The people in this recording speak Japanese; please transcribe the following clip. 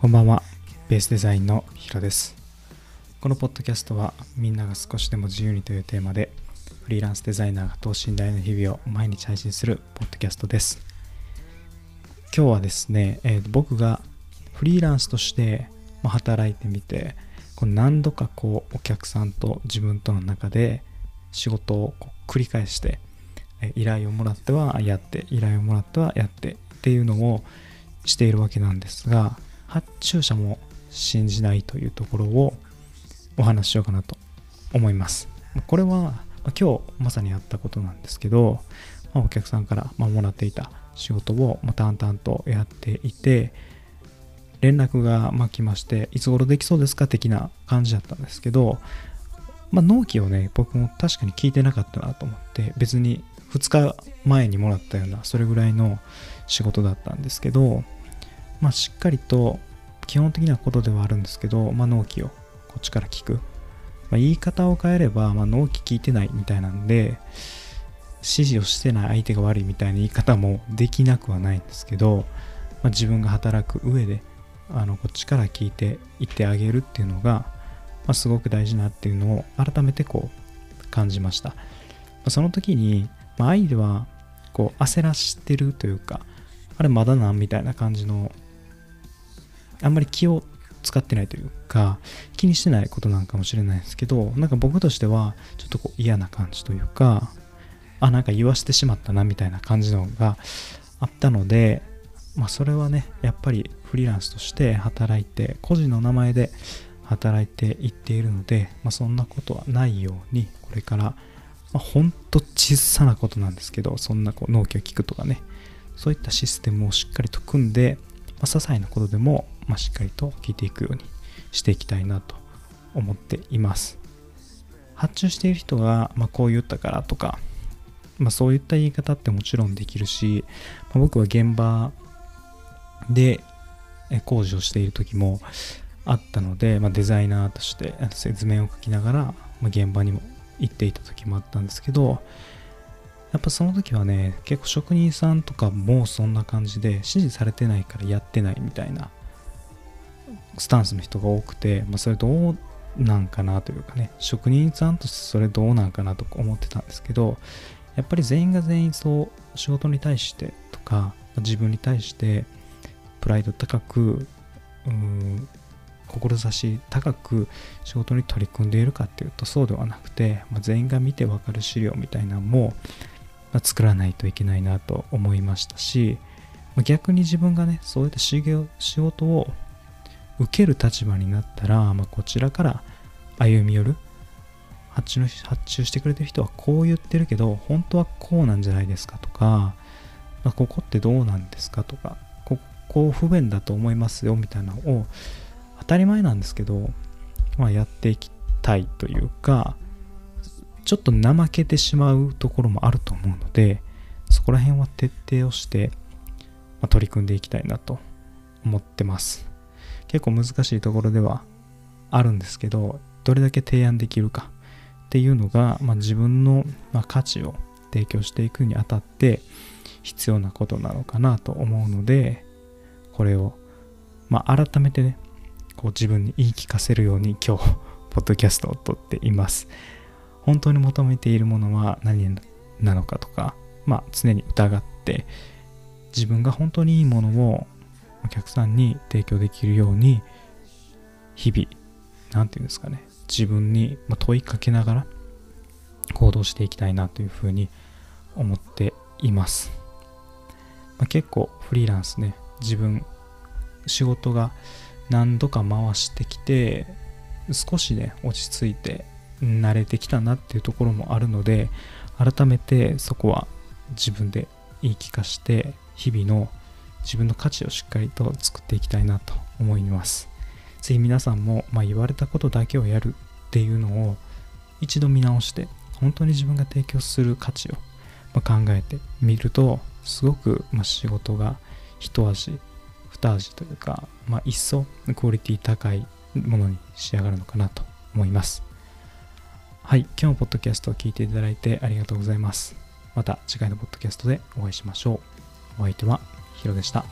こんばんは。ベースデザインのヒロです。このポッドキャストはみんなが少しでも自由にというテーマでフリーランスデザイナーが等身大の日々を毎日配信するポッドキャストです。今日はですね、えー、僕がフリーランスとして働いてみてこの何度かこうお客さんと自分との中で仕事をこう繰り返して依頼をもらってはやって依頼をもらってはやってっていうのをしているわけなんですが発注者も信じないというところをお話ししようかなと思います。これは今日まさにやったことなんですけど、お客さんからもらっていた仕事を淡々とやっていて連絡が来ましていつ頃できそうですか的な感じだったんですけど、まあ、納期をね僕も確かに聞いてなかったなと思って別に2日前にもらったようなそれぐらいの仕事だったんですけど、まあ、しっかりと基本的なことではあるんですけど、まあ、納期をこっちから聞く、まあ、言い方を変えれば、まあ、納期聞いてないみたいなんで指示をしてない相手が悪いみたいな言い方も できなくはないんですけど、まあ、自分が働く上であのこっちから聞いていってあげるっていうのが、まあ、すごく大事なっていうのを改めてこう感じました、まあ、その時に、まあ、相手はこう焦らしてるというかあれまだなん？みたいな感じのあんまり気を使ってないというか気にしてないことなんかもしれないですけどなんか僕としてはちょっとこう嫌な感じというかあなんか言わしてしまったなみたいな感じのがあったのでまあそれはねやっぱりフリーランスとして働いて個人の名前で働いていっているので、まあ、そんなことはないようにこれから、まあ、ほんと小さなことなんですけどそんなこう納期を聞くとかね。そういったシステムをしっかりと組んで、まあ、些細なことでも、まあ、しっかりと聞いていくようにしていきたいなと思っています。発注している人が、まあ、こう言ったからとか、まあ、そういった言い方ってもちろんできるし、まあ、僕は現場で工事をしている時もあったので、まあ、デザイナーとして説明を書きながら、まあ、現場にも行っていた時もあったんですけどやっぱその時はね結構職人さんとかもそんな感じで指示されてないからやってないみたいなスタンスの人が多くて、まあ、それどうなんかなというかね職人さんとしてそれどうなんかなと思ってたんですけどやっぱり全員が全員そう仕事に対してとか自分に対してプライド高くうん志高く仕事に取り組んでいるかっていうとそうではなくて、まあ、全員が見てわかる資料みたいなのも、まあ、作らないといけないなと思いましたし、まあ、逆に自分がねそういった仕事を受ける立場になったら、まあ、こちらから歩み寄る発注の発注してくれてる人はこう言ってるけど本当はこうなんじゃないですかとか、まあ、ここってどうなんですかとかここ不便だと思いますよみたいなのを当たり前なんですけど、まあ、やっていきたいというかちょっと怠けてしまうところもあると思うのでそこら辺は徹底をして、まあ、取り組んでいきたいなと思ってます結構難しいところではあるんですけどどれだけ提案できるかっていうのが、まあ、自分の、ま価値を提供していくにあたって必要なことなのかなと思うのでこれを、まあ、改めてねこう自分に言い聞かせるように今日、ポッドキャストを撮っています。本当に求めているものは何なのかとか、まあ常に疑って、自分が本当にいいものをお客さんに提供できるように、日々、何て言うんですかね、自分に問いかけながら行動していきたいなというふうに思っています。まあ、結構フリーランスね、自分、仕事が何度か回してきて少しね落ち着いて慣れてきたなっていうところもあるので改めてそこは自分で言い聞かして日々の自分の価値をしっかりと作っていきたいなと思いますぜひ皆さんも、まあ、言われたことだけをやるっていうのを一度見直して本当に自分が提供する価値をま考えてみるとすごく、ま仕事が一味二味というか、まあ、一層クオリティ高いものに仕上がるのかなと思います。はい、今日のポッドキャストを聞いていただいてありがとうございます。また次回のポッドキャストでお会いしましょう。お相手はヒロでした。